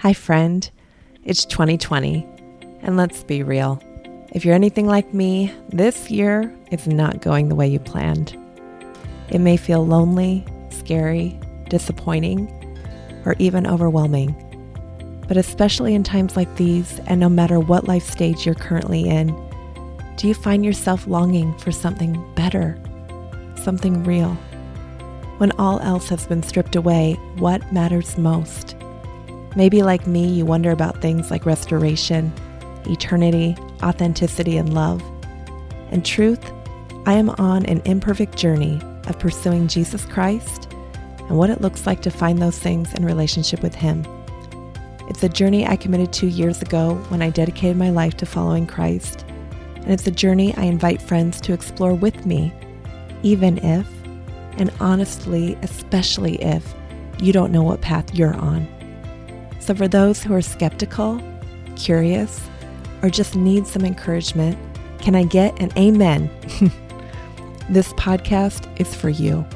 Hi, friend. It's 2020, and let's be real. If you're anything like me, this year is not going the way you planned. It may feel lonely, scary, disappointing, or even overwhelming. But especially in times like these, and no matter what life stage you're currently in, do you find yourself longing for something better, something real? When all else has been stripped away, what matters most? Maybe, like me, you wonder about things like restoration, eternity, authenticity, and love. In truth, I am on an imperfect journey of pursuing Jesus Christ and what it looks like to find those things in relationship with Him. It's a journey I committed to years ago when I dedicated my life to following Christ, and it's a journey I invite friends to explore with me, even if, and honestly, especially if, you don't know what path you're on. So, for those who are skeptical, curious, or just need some encouragement, can I get an amen? this podcast is for you.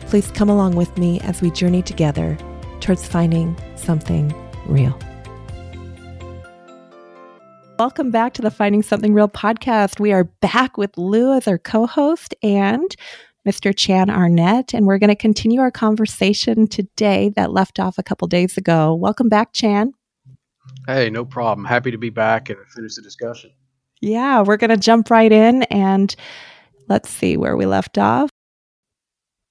Please come along with me as we journey together towards finding something real. Welcome back to the Finding Something Real podcast. We are back with Lou as our co host and Mr. Chan Arnett, and we're going to continue our conversation today that left off a couple days ago. Welcome back, Chan. Hey, no problem. Happy to be back and finish the discussion. Yeah, we're going to jump right in and let's see where we left off.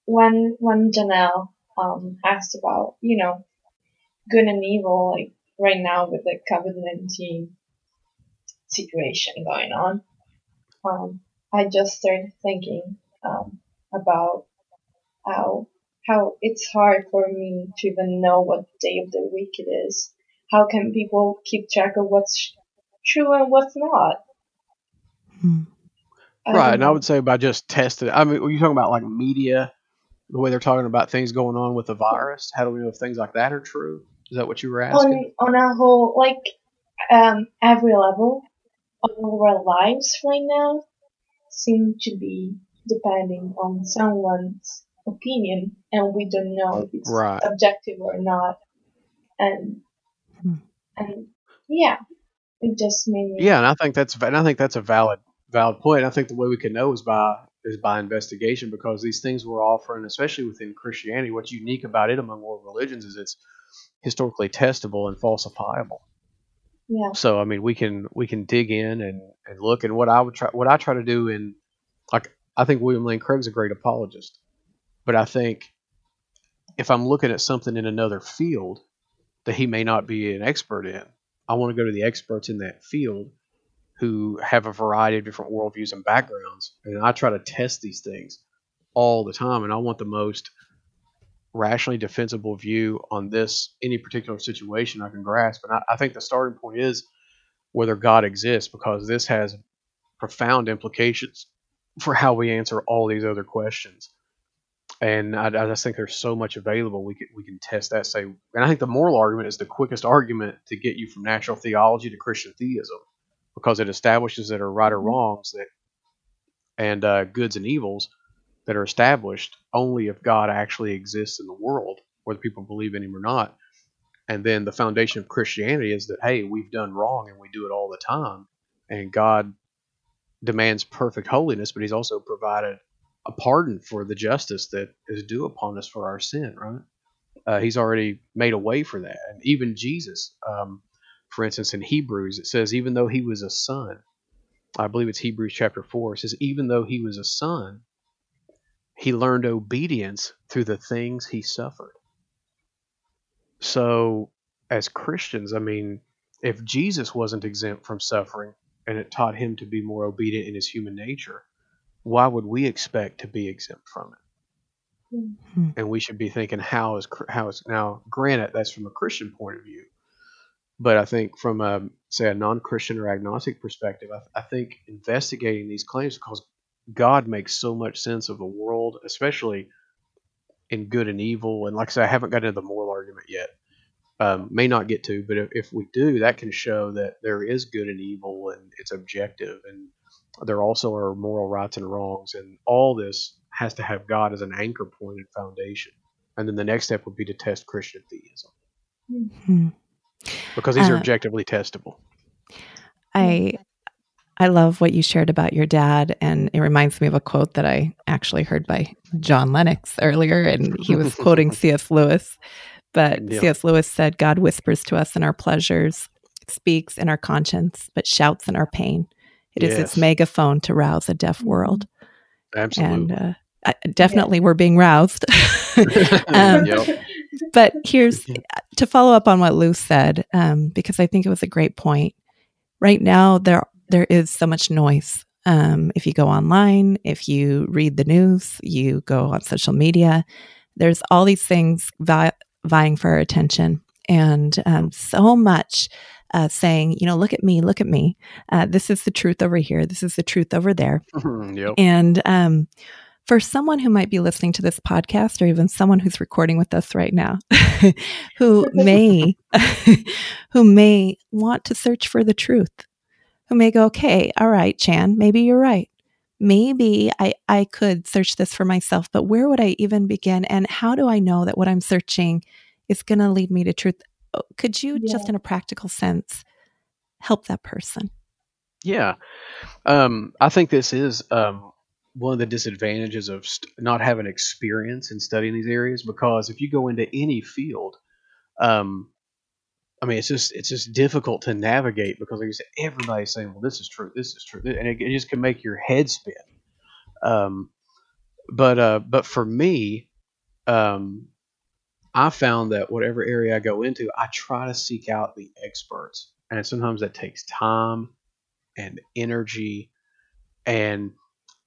When when Janelle um, asked about you know good and evil, like right now with the COVID nineteen situation going on, um, I just started thinking um, about how how it's hard for me to even know what day of the week it is. How can people keep track of what's true and what's not? Hmm. Right, and I would say by just testing. I mean, are you talking about like media, the way they're talking about things going on with the virus? How do we know if things like that are true? Is that what you were asking? On on a whole, like um, every level of our lives right now seem to be depending on someone's opinion, and we don't know if it's right. objective or not. And hmm. and yeah, it just made me. Yeah, and I think that's and I think that's a valid valid point. I think the way we can know is by is by investigation because these things we're offering, especially within Christianity, what's unique about it among world religions is it's historically testable and falsifiable. Yeah. So I mean, we can we can dig in and, and look. And what I would try, what I try to do in like I think William Lane Craig's a great apologist, but I think if I'm looking at something in another field that he may not be an expert in, I want to go to the experts in that field who have a variety of different worldviews and backgrounds. And I try to test these things all the time, and I want the most rationally defensible view on this any particular situation I can grasp. And I, I think the starting point is whether God exists, because this has profound implications for how we answer all these other questions. And I, I, just think there's so much available. We can we can test that. Say, and I think the moral argument is the quickest argument to get you from natural theology to Christian theism, because it establishes that are right or wrongs that and uh, goods and evils that are established only if God actually exists in the world, whether people believe in Him or not. And then the foundation of Christianity is that hey, we've done wrong and we do it all the time, and God demands perfect holiness, but he's also provided a pardon for the justice that is due upon us for our sin, right? Uh, he's already made a way for that. And even Jesus, um, for instance, in Hebrews, it says, even though he was a son, I believe it's Hebrews chapter 4, it says, even though he was a son, he learned obedience through the things he suffered. So, as Christians, I mean, if Jesus wasn't exempt from suffering, and it taught him to be more obedient in his human nature, why would we expect to be exempt from it? Mm-hmm. And we should be thinking, how is how is now? Granted, that's from a Christian point of view, but I think from a say a non-Christian or agnostic perspective, I, I think investigating these claims because God makes so much sense of the world, especially in good and evil. And like I said, I haven't got into the moral argument yet, um, may not get to, but if, if, we do, that can show that there is good and evil and it's objective. And there also are moral rights and wrongs. And all this has to have God as an anchor point and foundation. And then the next step would be to test Christian theism. Mm-hmm. because these are Uh, objectively testable. I I love what you shared about your dad, and it reminds me of a quote that I actually heard by John Lennox earlier, and he was quoting C.S. Lewis. But Yeah. C.S. Lewis said, "God whispers to us in our pleasures, speaks in our conscience, but shouts in our pain. It is its megaphone to rouse a deaf world." Absolutely. And uh, I, definitely, we're being roused. um, Yep. but here's to follow up on what Lou said, um, because I think it was a great point. Right now, there there is so much noise. Um, if you go online, if you read the news, you go on social media, there's all these things vi- vying for our attention, and um, so much uh, saying, you know, look at me, look at me. Uh, this is the truth over here. This is the truth over there. yep. And um, for someone who might be listening to this podcast, or even someone who's recording with us right now, who may who may want to search for the truth, who may go, okay, all right, Chan, maybe you're right. Maybe I, I could search this for myself, but where would I even begin? And how do I know that what I'm searching is going to lead me to truth? Oh, Could you, just in a practical sense, help that person? Yeah. Um, I think this is um, one of the disadvantages of st- not having experience in studying these areas because if you go into any field, um, I mean, it's just it's just difficult to navigate because, like you said, everybody's saying, "Well, this is true, this is true," and it, it just can make your head spin. Um, but uh, but for me, um, I found that whatever area I go into, I try to seek out the experts, and sometimes that takes time and energy. And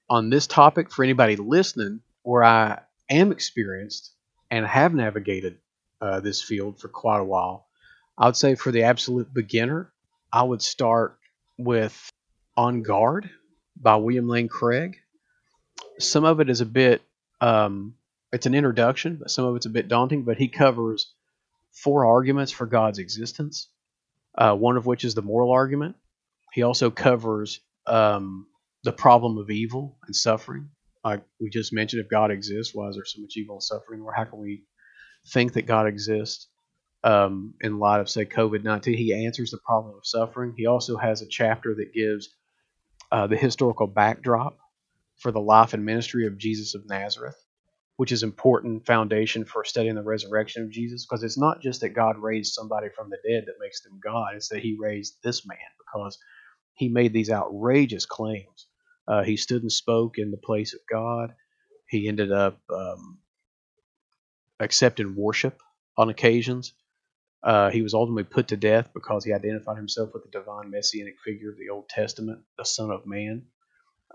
on this topic, for anybody listening, where I am experienced and have navigated uh, this field for quite a while, I would say for the absolute beginner, I would start with On Guard by William Lane Craig. Some of it is a bit, um, it's an introduction, but some of it's a bit daunting, but he covers four arguments for God's existence, uh, one of which is the moral argument. He also covers um, the problem of evil and suffering. Like we just mentioned, if God exists, why is there so much evil and suffering? Or how can we think that God exists um, in light of, say, COVID 19? He answers the problem of suffering. He also has a chapter that gives uh, the historical backdrop for the life and ministry of Jesus of Nazareth, which is important foundation for studying the resurrection of Jesus, because it's not just that God raised somebody from the dead that makes them God; it's that He raised this man because He made these outrageous claims. Uh, he stood and spoke in the place of God. He ended up um, accepting worship on occasions. Uh, he was ultimately put to death because he identified himself with the divine messianic figure of the Old Testament, the Son of Man.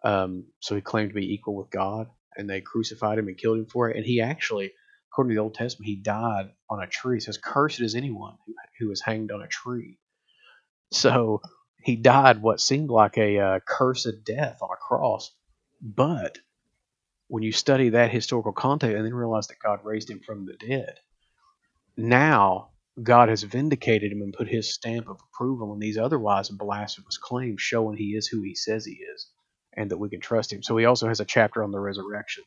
Um, so he claimed to be equal with God, and they crucified him and killed him for it. And he actually, according to the Old Testament, he died on a tree. It says, "Cursed is anyone who, who is hanged on a tree." So he died what seemed like a uh, cursed death on a cross. But when you study that historical context and then realize that God raised him from the dead, now God has vindicated him and put his stamp of approval on these otherwise blasphemous claims, showing he is who he says he is and that we can trust him. So he also has a chapter on the resurrection.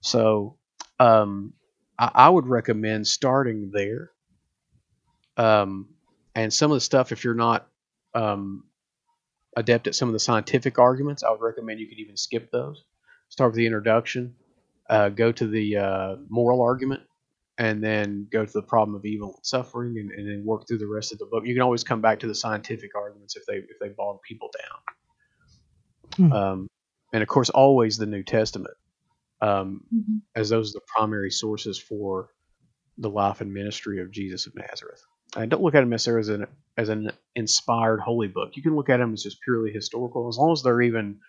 So um, I, I would recommend starting there. Um, and some of the stuff, if you're not um, adept at some of the scientific arguments, I would recommend you could even skip those. Start with the introduction, uh, go to the uh, moral argument, and then go to the problem of evil and suffering, and, and then work through the rest of the book. You can always come back to the scientific arguments if they if they bog people down. Hmm. Um, and of course, always the New Testament, um, Mhm. as those are the primary sources for the life and ministry of Jesus of Nazareth. And don't look at them necessarily as an as an inspired holy book. You can look at them as just purely historical, as long as they're even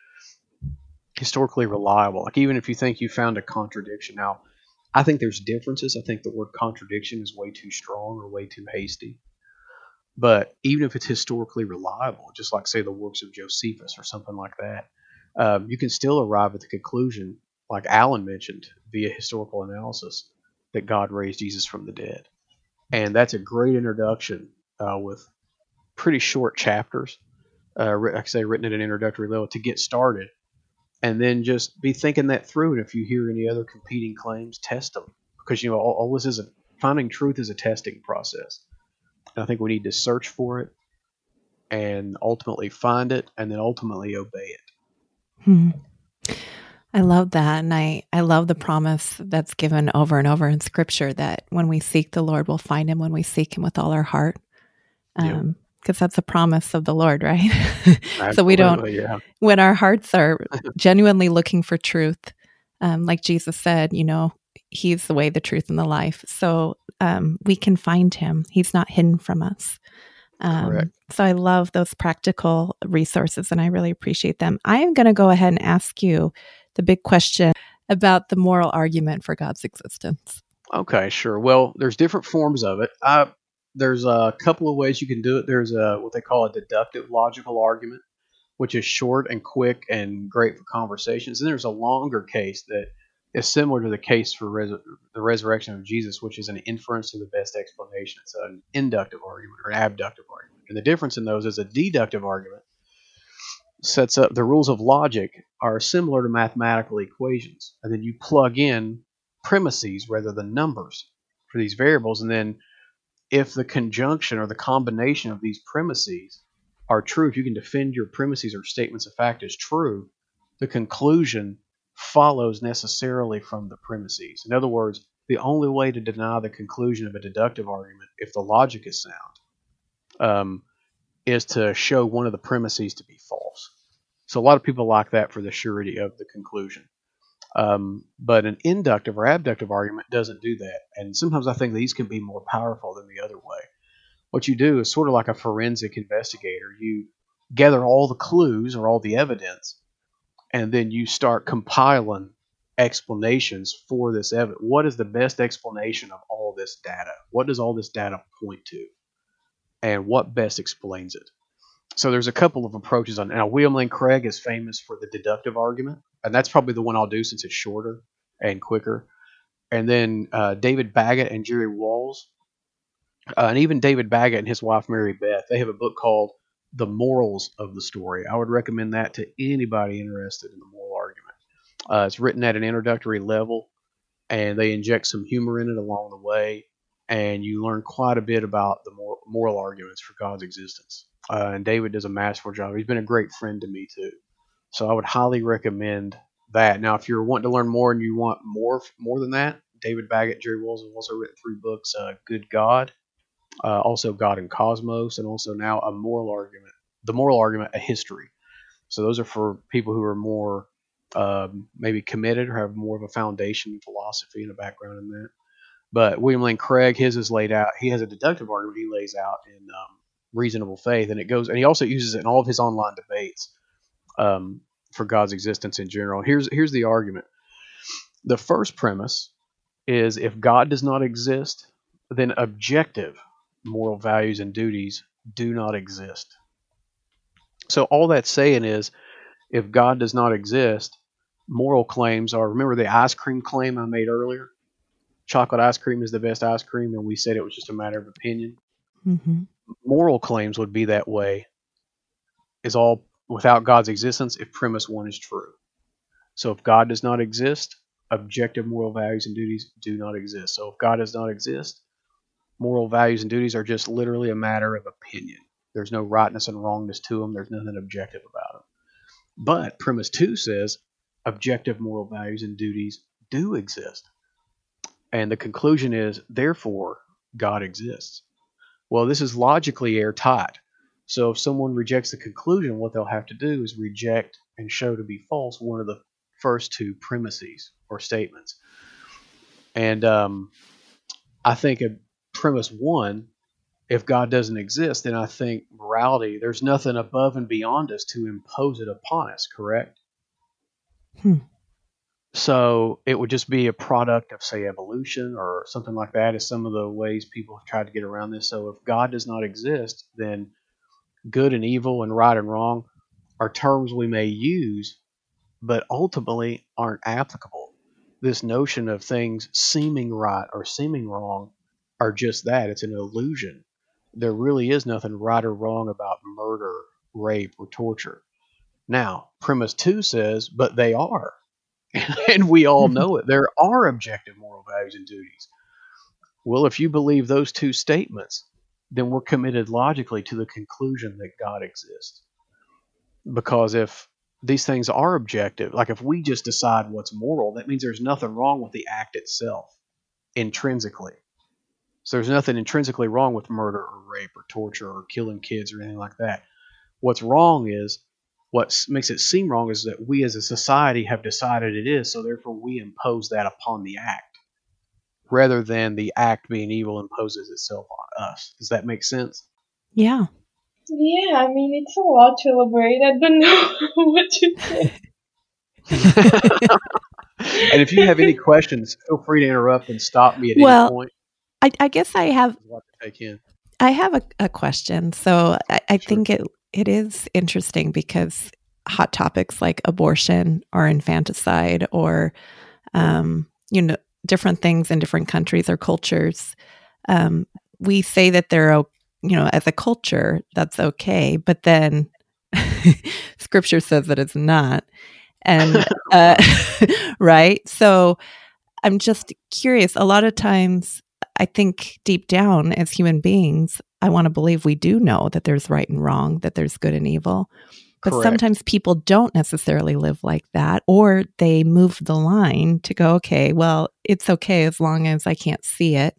historically reliable. Like even if you think you found a contradiction. Now, I think there's differences. I think the word contradiction is way too strong or way too hasty. But even if it's historically reliable, just like say the works of Josephus or something like that, um, you can still arrive at the conclusion, like Alan mentioned, via historical analysis, that God raised Jesus from the dead. And that's a great introduction uh, with pretty short chapters, uh, I say, written at an introductory level to get started. And then just be thinking that through. And if you hear any other competing claims, test them. Because, you know, all, all this is a, finding truth is a testing process. And I think we need to search for it and ultimately find it and then ultimately obey it. Hmm. I love that. And I, I love the promise that's given over and over in scripture that when we seek the Lord, we'll find him when we seek him with all our heart. Um, because that's a promise of the Lord, right? so we don't, yeah. when our hearts are genuinely looking for truth, um, like Jesus said, you know, He's the way, the truth, and the life. So um, we can find Him. He's not hidden from us. Um, so I love those practical resources and I really appreciate them. I am going to go ahead and ask you the big question about the moral argument for God's existence. Okay, sure. Well, there's different forms of it. I, there's a couple of ways you can do it. There's a what they call a deductive logical argument, which is short and quick and great for conversations. And there's a longer case that is similar to the case for res- the resurrection of Jesus, which is an inference to the best explanation. It's an inductive argument or an abductive argument. And the difference in those is a deductive argument sets up the rules of logic are similar to mathematical equations. And then you plug in premises rather than numbers for these variables. And then if the conjunction or the combination of these premises are true, if you can defend your premises or statements of fact as true, the conclusion follows necessarily from the premises. In other words, the only way to deny the conclusion of a deductive argument, if the logic is sound, um, is to show one of the premises to be false. So a lot of people like that for the surety of the conclusion. Um, but an inductive or abductive argument doesn't do that. And sometimes I think these can be more powerful than the other way. What you do is sort of like a forensic investigator. You gather all the clues or all the evidence, and then you start compiling explanations for this evidence. What is the best explanation of all this data? What does all this data point to? And what best explains it? So there's a couple of approaches on now. William Lane Craig is famous for the deductive argument, and that's probably the one I'll do since it's shorter and quicker. And then uh, David Baggett and Jerry Walls, uh, and even David Baggett and his wife Mary Beth, they have a book called "The Morals of the Story." I would recommend that to anybody interested in the moral argument. Uh, it's written at an introductory level, and they inject some humor in it along the way, and you learn quite a bit about the moral, moral arguments for God's existence. Uh, and David does a masterful job. He's been a great friend to me too. So I would highly recommend that. Now, if you're wanting to learn more and you want more more than that, David Baggett, Jerry Walls have also written three books: uh, "Good God," uh, also "God and Cosmos," and also now a moral argument, the moral argument, a history. So those are for people who are more um, maybe committed or have more of a foundation in philosophy and a background in that. But William Lane Craig, his is laid out. He has a deductive argument he lays out in um, reasonable faith, and it goes, and he also uses it in all of his online debates um, for God's existence in general. Here's here's the argument. The first premise is if God does not exist, then objective moral values and duties do not exist. So all that's saying is, if God does not exist, moral claims are. Remember the ice cream claim I made earlier? Chocolate ice cream is the best ice cream, and we said it was just a matter of opinion Mm-hmm. moral claims would be that way is all without God's existence if premise one is true. So if God does not exist, objective moral values and duties do not exist. So if God does not exist, moral values and duties are just literally a matter of opinion. There's no rightness and wrongness to them. There's nothing objective about them. But premise two says objective moral values and duties do exist. And the conclusion is, therefore, God exists. Well, this is logically airtight. So if someone rejects the conclusion, what they'll have to do is reject and show to be false one of the first two premises or statements. And um, I think a premise one, if God doesn't exist, then I think morality, there's nothing above and beyond us to impose it upon us, correct? Hmm. So it would just be a product of, say, evolution or something like that, is some of the ways people have tried to get around this. So if God does not exist, then good and evil and right and wrong are terms we may use, but ultimately aren't applicable. This notion of things seeming right or seeming wrong are just that it's an illusion. There really is nothing right or wrong about murder, rape, or torture. Now, premise two says, but they are. and we all know it. There are objective moral values and duties. Well, if you believe those two statements, then we're committed logically to the conclusion that God exists. Because if these things are objective, like if we just decide what's moral, that means there's nothing wrong with the act itself intrinsically. So there's nothing intrinsically wrong with murder or rape or torture or killing kids or anything like that. What's wrong is what makes it seem wrong is that we as a society have decided it is, so therefore we impose that upon the act rather than the act being evil imposes itself on us. Does that make sense? Yeah. Yeah, I mean, it's a lot to elaborate. I don't know what to say. and if you have any questions, feel free to interrupt and stop me at Well, any point. I, I guess I have There's a lot to take in. I have a, a question. So I, I Sure. think it it is interesting because hot topics like abortion or infanticide or um, you know different things in different countries or cultures. Um, we say that they're you know as a culture that's okay, but then Scripture says that it's not, and uh, right. So I'm just curious. A lot of times, I think deep down as human beings, I want to believe we do know that there's right and wrong, that there's good and evil. But Correct. sometimes people don't necessarily live like that, or they move the line to go, okay, well, it's okay as long as I can't see it.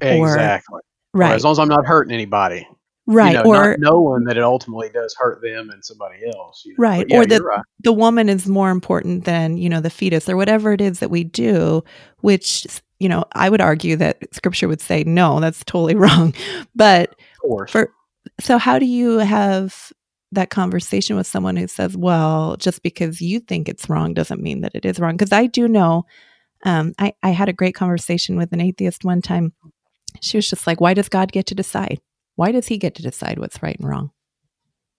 Exactly. Or Right. as long as I'm not hurting anybody. right. You know, or knowing that it ultimately does hurt them and somebody else. you know. Right, yeah, or that- right. the woman is more important than, you know, the fetus or whatever it is that we do, which, you know, I would argue that scripture would say, no, that's totally wrong. But Of course. for so how do you have that conversation with someone who says well just because you think it's wrong doesn't mean that it is wrong because i do know um, I, I had a great conversation with an atheist one time she was just like why does god get to decide why does he get to decide what's right and wrong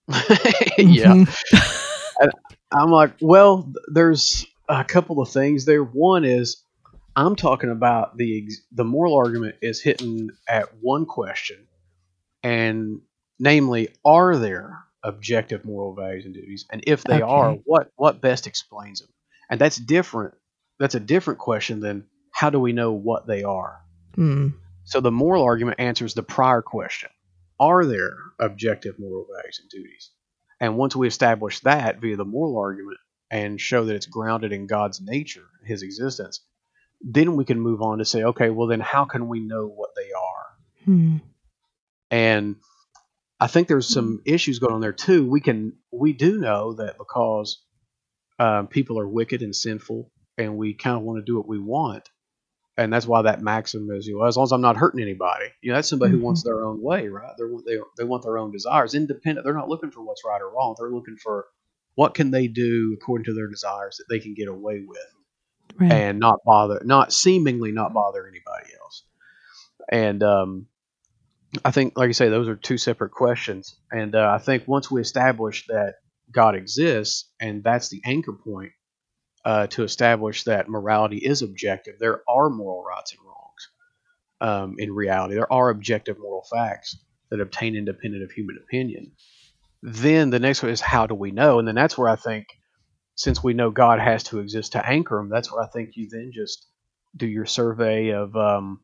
yeah. Mhm. I'm like, well, there's a couple of things there. One is I'm talking about the the moral argument is hitting at one question, and namely, are there objective moral values and duties, and if they are, what what best explains them? And that's different. That's a different question than how do we know what they are. Hmm. So the moral argument answers the prior question Are there objective moral values and duties? And once we establish that via the moral argument and show that it's grounded in God's nature, his existence, then we can move on to say, okay, well, then how can we know what they are? Hmm. And I think there's some issues going on there too. We can we do know that because um, people are wicked and sinful, and we kind of want to do what we want, and that's why that maxim is, you know, as long as I'm not hurting anybody, you know, that's somebody who wants their own way, right? They're, they they want their own desires, independent. They're not looking for what's right or wrong. They're looking for what can they do according to their desires that they can get away with Right. and not bother, not seemingly not bother anybody else. And um, I think, like you say, those are two separate questions. And uh, I think once we establish that God exists, and that's the anchor point uh, to establish that morality is objective, there are moral rights and wrongs. Um, in reality, there are objective moral facts that obtain independent of human opinion. Then the next one is how do we know? And then that's where I think, since we know God has to exist to anchor them, that's where I think you then just do your survey of um,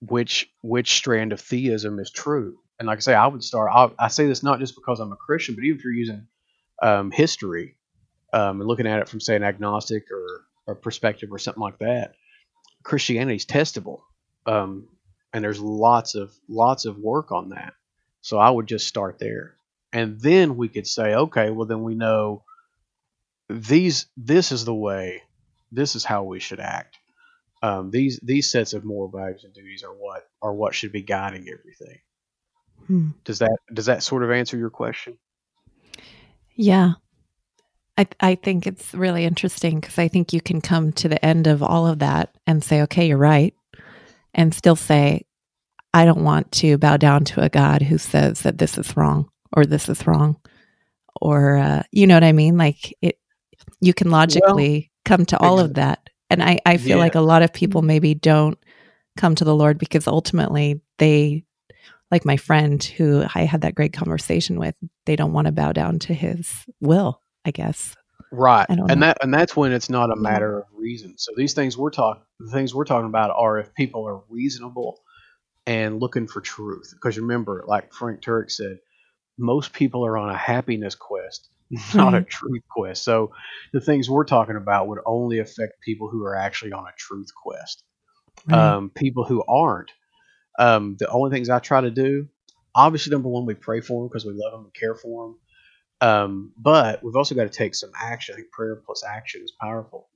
which which strand of theism is true. And like I say, I would start. I, I say this not just because I'm a Christian, but even if you're using um, history um, and looking at it from say an agnostic or a perspective or something like that, Christianity is testable, um, and there's lots of lots of work on that. So I would just start there, and then we could say, okay, well then we know these. This is the way. This is how we should act um, these these sets of moral values and duties are what are what should be guiding everything. Hmm. Does that does that sort of answer your question? Yeah. I, I think it's really interesting because I think you can come to the end of all of that and say, okay, you're right. And still say, I don't want to bow down to a God who says that this is wrong or this is wrong. Or, uh, you know what I mean? Like it, you can logically come to all of that. And I, I feel like a lot of people mm-hmm. maybe don't come to the Lord because ultimately they, like my friend who I had that great conversation with, they don't want to bow down to his will, I guess. Right, I and know. that and that's when it's not a matter of reason. So these things we're talking the things we're talking about are if people are reasonable and looking for truth. Because remember, like Frank Turek said, most people are on a happiness quest, not a truth quest. So the things we're talking about would only affect people who are actually on a truth quest. Um, people who aren't, um, the only things I try to do, obviously, number one, we pray for them because we love them and care for them. Um, but we've also got to take some action. I think prayer plus action is powerful.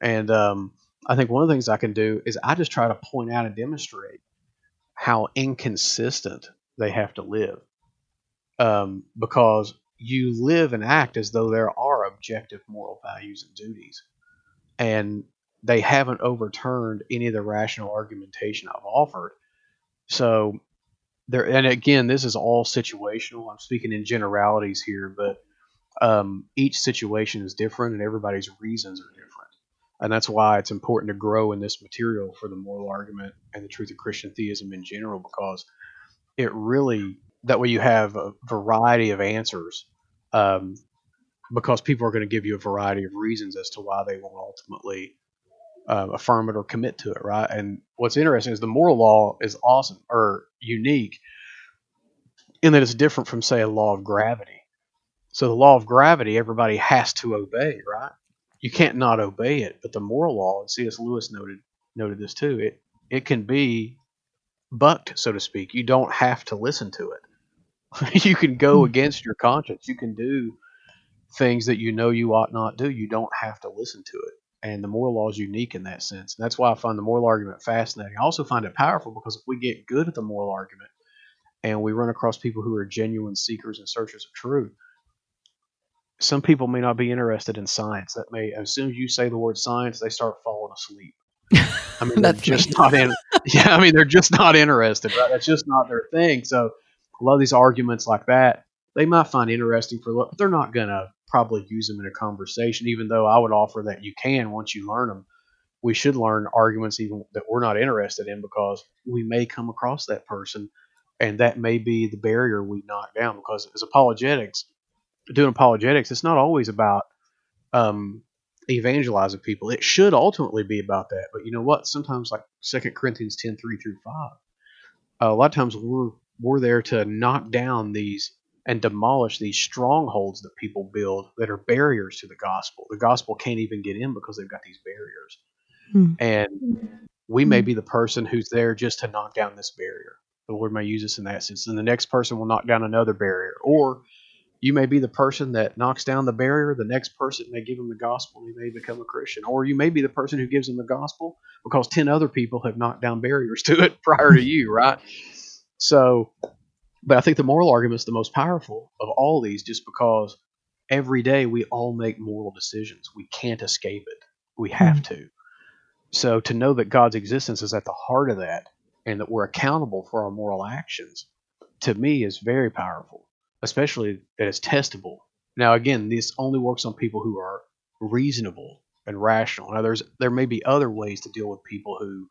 And um, I think one of the things I can do is I just try to point out and demonstrate how inconsistent they have to live. Um, because you live and act as though there are objective moral values and duties. And they haven't overturned any of the rational argumentation I've offered. So there, and again, this is all situational. I'm speaking in generalities here, but um, each situation is different and everybody's reasons are different. And that's why it's important to grow in this material for the moral argument and the truth of Christian theism in general, because it really, that way you have a variety of answers, um, because people are going to give you a variety of reasons as to why they won't ultimately uh, affirm it or commit to it, right? And what's interesting is the moral law is awesome or unique in that it's different from, say, a law of gravity. So the law of gravity, everybody has to obey, right? You can't not obey it. But the moral law, and C.S. Lewis noted noted this too. It it can be bucked, so to speak. You don't have to listen to it. you can go Hmm. against your conscience. You can do things that you know you ought not do. You don't have to listen to it. And the moral law is unique in that sense. And that's why I find the moral argument fascinating. I also find it powerful because if we get good at the moral argument and we run across people who are genuine seekers and searchers of truth, some people may not be interested in science. That may, as soon as you say the word science, they start falling asleep. I mean, they're That's just me. not in. Yeah, I mean, they're just not interested. Right? That's just not their thing. So, a lot of these arguments like that, they might find interesting for, a little- but they're not gonna probably use them in a conversation. Even though I would offer that you can once you learn them. We should learn arguments even that we're not interested in because we may come across that person, and that may be the barrier we knock down. Because as apologetics, doing apologetics, it's not always about um, evangelizing people. It should ultimately be about that. But you know what? Sometimes, like Second Corinthians 10 3 through 5, uh, a lot of times we're, we're there to knock down these and demolish these strongholds that people build that are barriers to the gospel. The gospel can't even get in because they've got these barriers. Hmm. And we may Hmm. be the person who's there just to knock down this barrier. The Lord may use us in that sense. And the next person will knock down another barrier. Or you may be the person that knocks down the barrier. The next person may give them the gospel and he may become a Christian. Or you may be the person who gives them the gospel because 10 other people have knocked down barriers to it prior to you, right? So, but I think the moral argument is the most powerful of all these just because every day we all make moral decisions. We can't escape it. We have to. So to know that God's existence is at the heart of that and that we're accountable for our moral actions, to me is very powerful, especially that it's testable. Now again, this only works on people who are reasonable and rational. Now there's there may be other ways to deal with people who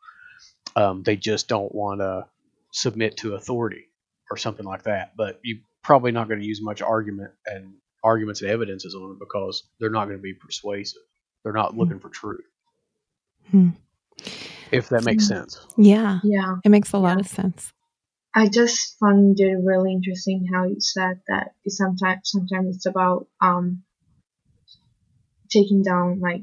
um, they just don't want to submit to authority or something like that. But you're probably not going to use much argument and arguments and evidences on it because they're not going to be persuasive. They're not looking for truth. Hmm. If that makes Hmm. sense. Yeah, Yeah. it makes a lot Yeah. of sense. I just found it really interesting how you said that sometimes sometimes it's about um taking down like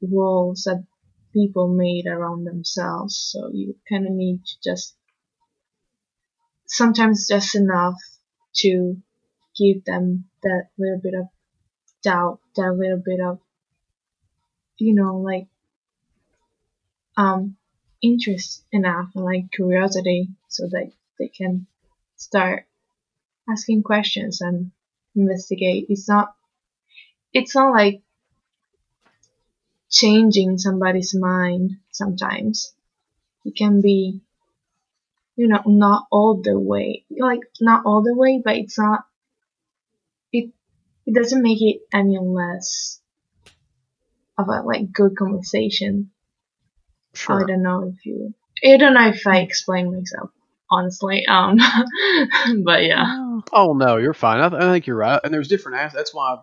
walls that people made around themselves. So you kind of need to just sometimes just enough to give them that little bit of doubt, that little bit of you know like um interest enough and like curiosity so that they can start asking questions and investigate. It's not it's not like changing somebody's mind sometimes. It can be you know, not all the way like not all the way, but it's not it it doesn't make it any less of a like good conversation. sure. I don't know if you. I don't know if I explain myself honestly. Um, but yeah. Oh, no, you're fine. I, th- I think you're right. And there's different. as- That's why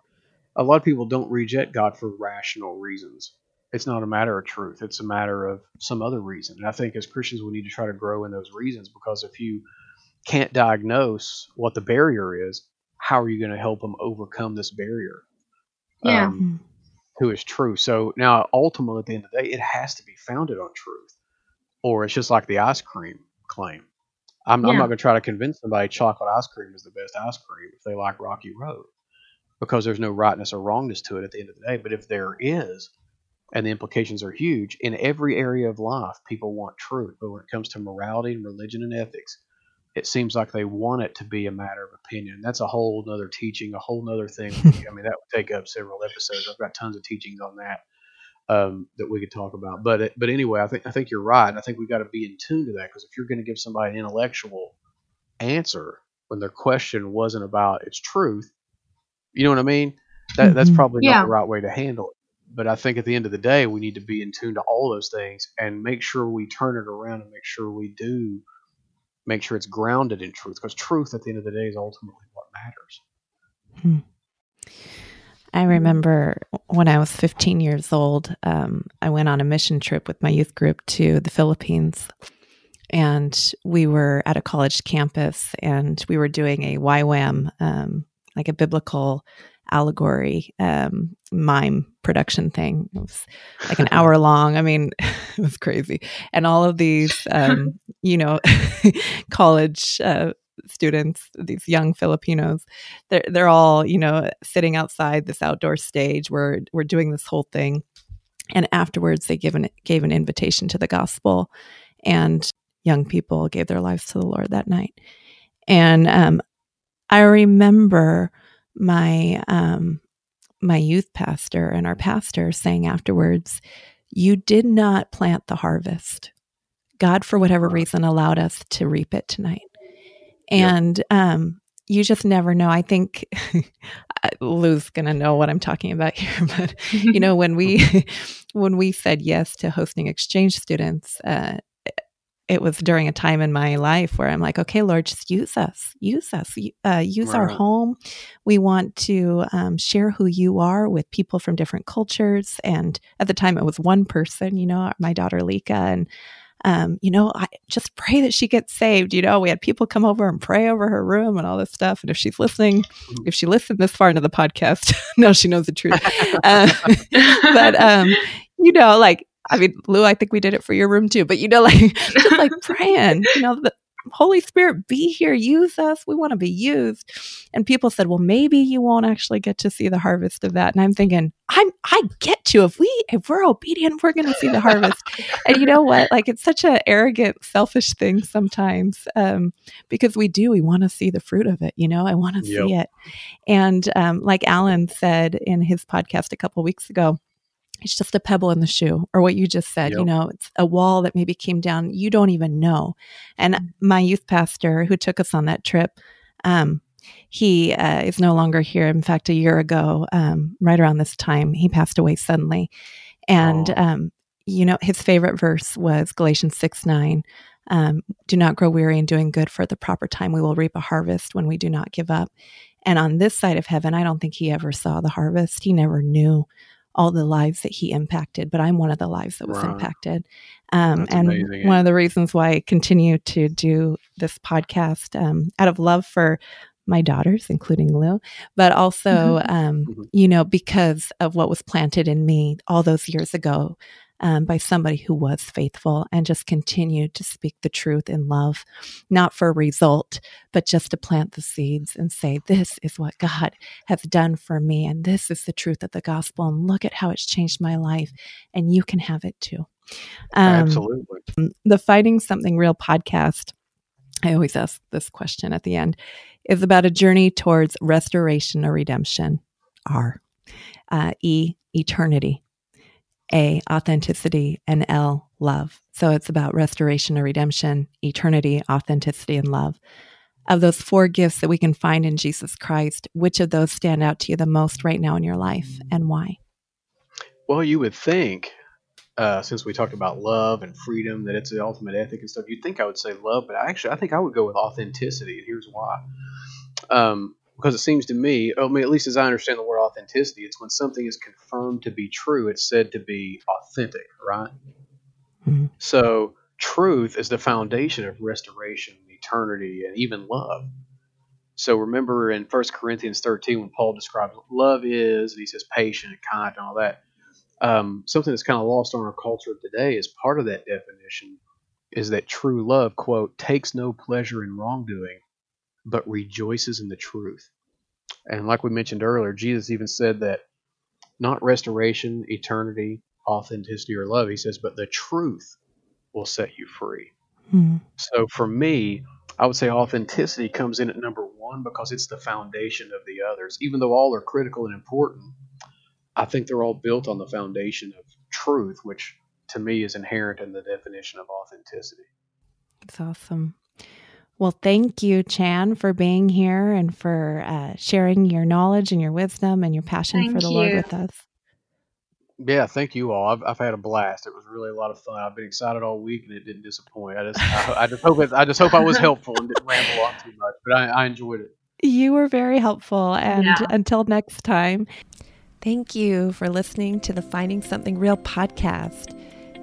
a lot of people don't reject God for rational reasons. It's not a matter of truth. It's a matter of some other reason. And I think as Christians, we need to try to grow in those reasons because if you can't diagnose what the barrier is, how are you going to help them overcome this barrier? Yeah. Um, who is true. So now, ultimately, at the end of the day, it has to be founded on truth, or it's just like the ice cream claim. I'm, I'm not going to try to convince somebody chocolate ice cream is the best ice cream if they like Rocky Road, because there's no rightness or wrongness to it at the end of the day. But if there is, and the implications are huge in every area of life, people want truth. But when it comes to morality and religion and ethics, it seems like they want it to be a matter of opinion. That's a whole nother teaching, a whole nother thing. I mean, that would take up several episodes. I've got tons of teachings on that um, that we could talk about. But but anyway, I think I think you're right. I think we've got to be in tune to that because if you're going to give somebody an intellectual answer when their question wasn't about its truth, you know what I mean? That that's Mhm. probably Yeah. not the right way to handle it. But I think at the end of the day, we need to be in tune to all those things and make sure we turn it around and make sure we do make sure it's grounded in truth because truth at the end of the day is ultimately what matters. I remember when I was 15 years old, um, I went on a mission trip with my youth group to the Philippines. And we were at a college campus and we were doing a YWAM, um, like a biblical allegory um, mime production thing. It was like an hour long. I mean, it was crazy. And all of these, um, you know, college uh, students, these young Filipinos, they're they're all you know sitting outside this outdoor stage. We're we're doing this whole thing, and afterwards they give an gave an invitation to the gospel, and young people gave their lives to the Lord that night. And um, I remember my um, my youth pastor and our pastor saying afterwards, "You did not plant the harvest. God, for whatever reason, allowed us to reap it tonight." And um, you just never know. I think Lou's gonna know what I'm talking about here, but you know when we when we said yes to hosting exchange students uh, it was during a time in my life where i'm like okay lord just use us use us uh, use our home we want to um, share who you are with people from different cultures and at the time it was one person you know my daughter lika and um, you know, I just pray that she gets saved. You know, we had people come over and pray over her room and all this stuff. And if she's listening, if she listened this far into the podcast, now she knows the truth. Uh, but um, you know, like I mean, Lou, I think we did it for your room too. But you know, like just like praying, you know, the Holy Spirit, be here, use us. We want to be used. And people said, well, maybe you won't actually get to see the harvest of that. And I'm thinking, I'm I get to if we if we're obedient, we're going to see the harvest. and you know what? Like it's such an arrogant, selfish thing sometimes um, because we do. We want to see the fruit of it. You know, I want to Yep. see it. And um, like Alan said in his podcast a couple weeks ago, it's just a pebble in the shoe, or what you just said. You know, it's a wall that maybe came down. You don't even know. And my youth pastor who took us on that trip, um, he uh, is no longer here. In fact, a year ago, um, right around this time, he passed away suddenly. And Oh. um, you know, his favorite verse was Galatians six nine. Um, do not grow weary in doing good, for at the proper time we will reap a harvest when we do not give up. And on this side of heaven, I don't think he ever saw the harvest. He never knew all the lives that he impacted, but I'm one of the lives that was Right. impacted. Um, and amazing, one yeah. of the reasons why I continue to do this podcast um, out of love for my daughters, including Lou, but also, um, Mhm. you know, because of what was planted in me all those years ago um, by somebody who was faithful and just continued to speak the truth in love, not for a result, but just to plant the seeds and say, This is what God has done for me. And this is the truth of the gospel. And look at how it's changed my life. And you can have it too. Um, Absolutely. the Finding Something Real podcast, I always ask this question at the end, is about a journey towards restoration or redemption. R. Uh, e. Eternity. A. Authenticity. And L. Love. So it's about restoration or redemption, eternity, authenticity, and love. Of those four gifts that we can find in Jesus Christ, which of those stand out to you the most right now in your life and why? Well, you would think, uh, since we talked about love and freedom, that it's the ultimate ethic and stuff. You'd think I would say love, but actually, I think I would go with authenticity, and here's why. Um, because it seems to me, I mean, at least as I understand the word authenticity. It's when something is confirmed to be true, it's said to be authentic, right? Mhm. So, truth is the foundation of restoration, eternity, and even love. So, remember in 1 Corinthians 13 when Paul describes what love is, and he says patient, and kind, and all that. Um, something that's kind of lost on our culture today is part of that definition is that true love, quote, takes no pleasure in wrongdoing, but rejoices in the truth. And like we mentioned earlier, Jesus even said that not restoration, eternity, authenticity, or love, he says, but the truth will set you free. Hmm. So for me, I would say authenticity comes in at number one because it's the foundation of the others. Even though all are critical and important, I think they're all built on the foundation of truth, which to me is inherent in the definition of authenticity. It's awesome. Well, thank you, Chan, for being here and for uh, sharing your knowledge and your wisdom and your passion for Thank the Lord with us. Yeah, thank you all. I've, I've had a blast. It was really a lot of fun. I've been excited all week, and it didn't disappoint. I just, I, I just hope, it, I just hope I was helpful and didn't ramble on too much. But I, I enjoyed it. You were very helpful. And Yeah. until next time, thank you for listening to the Finding Something Real podcast.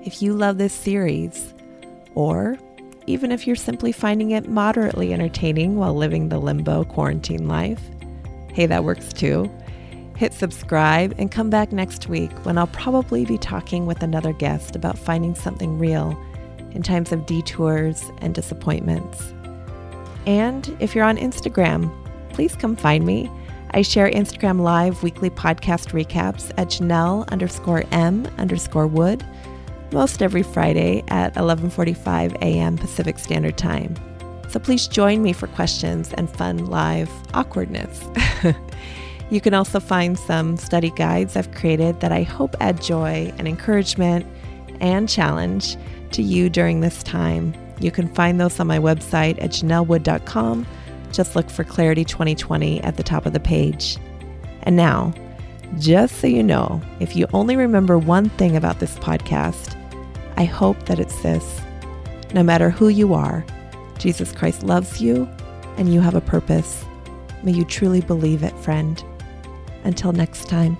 If you love this series, or even if you're simply finding it moderately entertaining while living the limbo quarantine life, hey, that works too. Hit subscribe and come back next week when I'll probably be talking with another guest about finding something real in times of detours and disappointments. And if you're on Instagram, please come find me. I share Instagram Live weekly podcast recaps at Janelle underscore M underscore Wood most every Friday at 11:45 a.m. Pacific Standard Time. So please join me for questions and fun live awkwardness. you can also find some study guides I've created that I hope add joy and encouragement and challenge to you during this time. You can find those on my website at janellewood.com. Just look for Clarity 2020 at the top of the page. And now, just so you know, if you only remember one thing about this podcast, I hope that it's this. No matter who you are, Jesus Christ loves you and you have a purpose. May you truly believe it, friend. Until next time.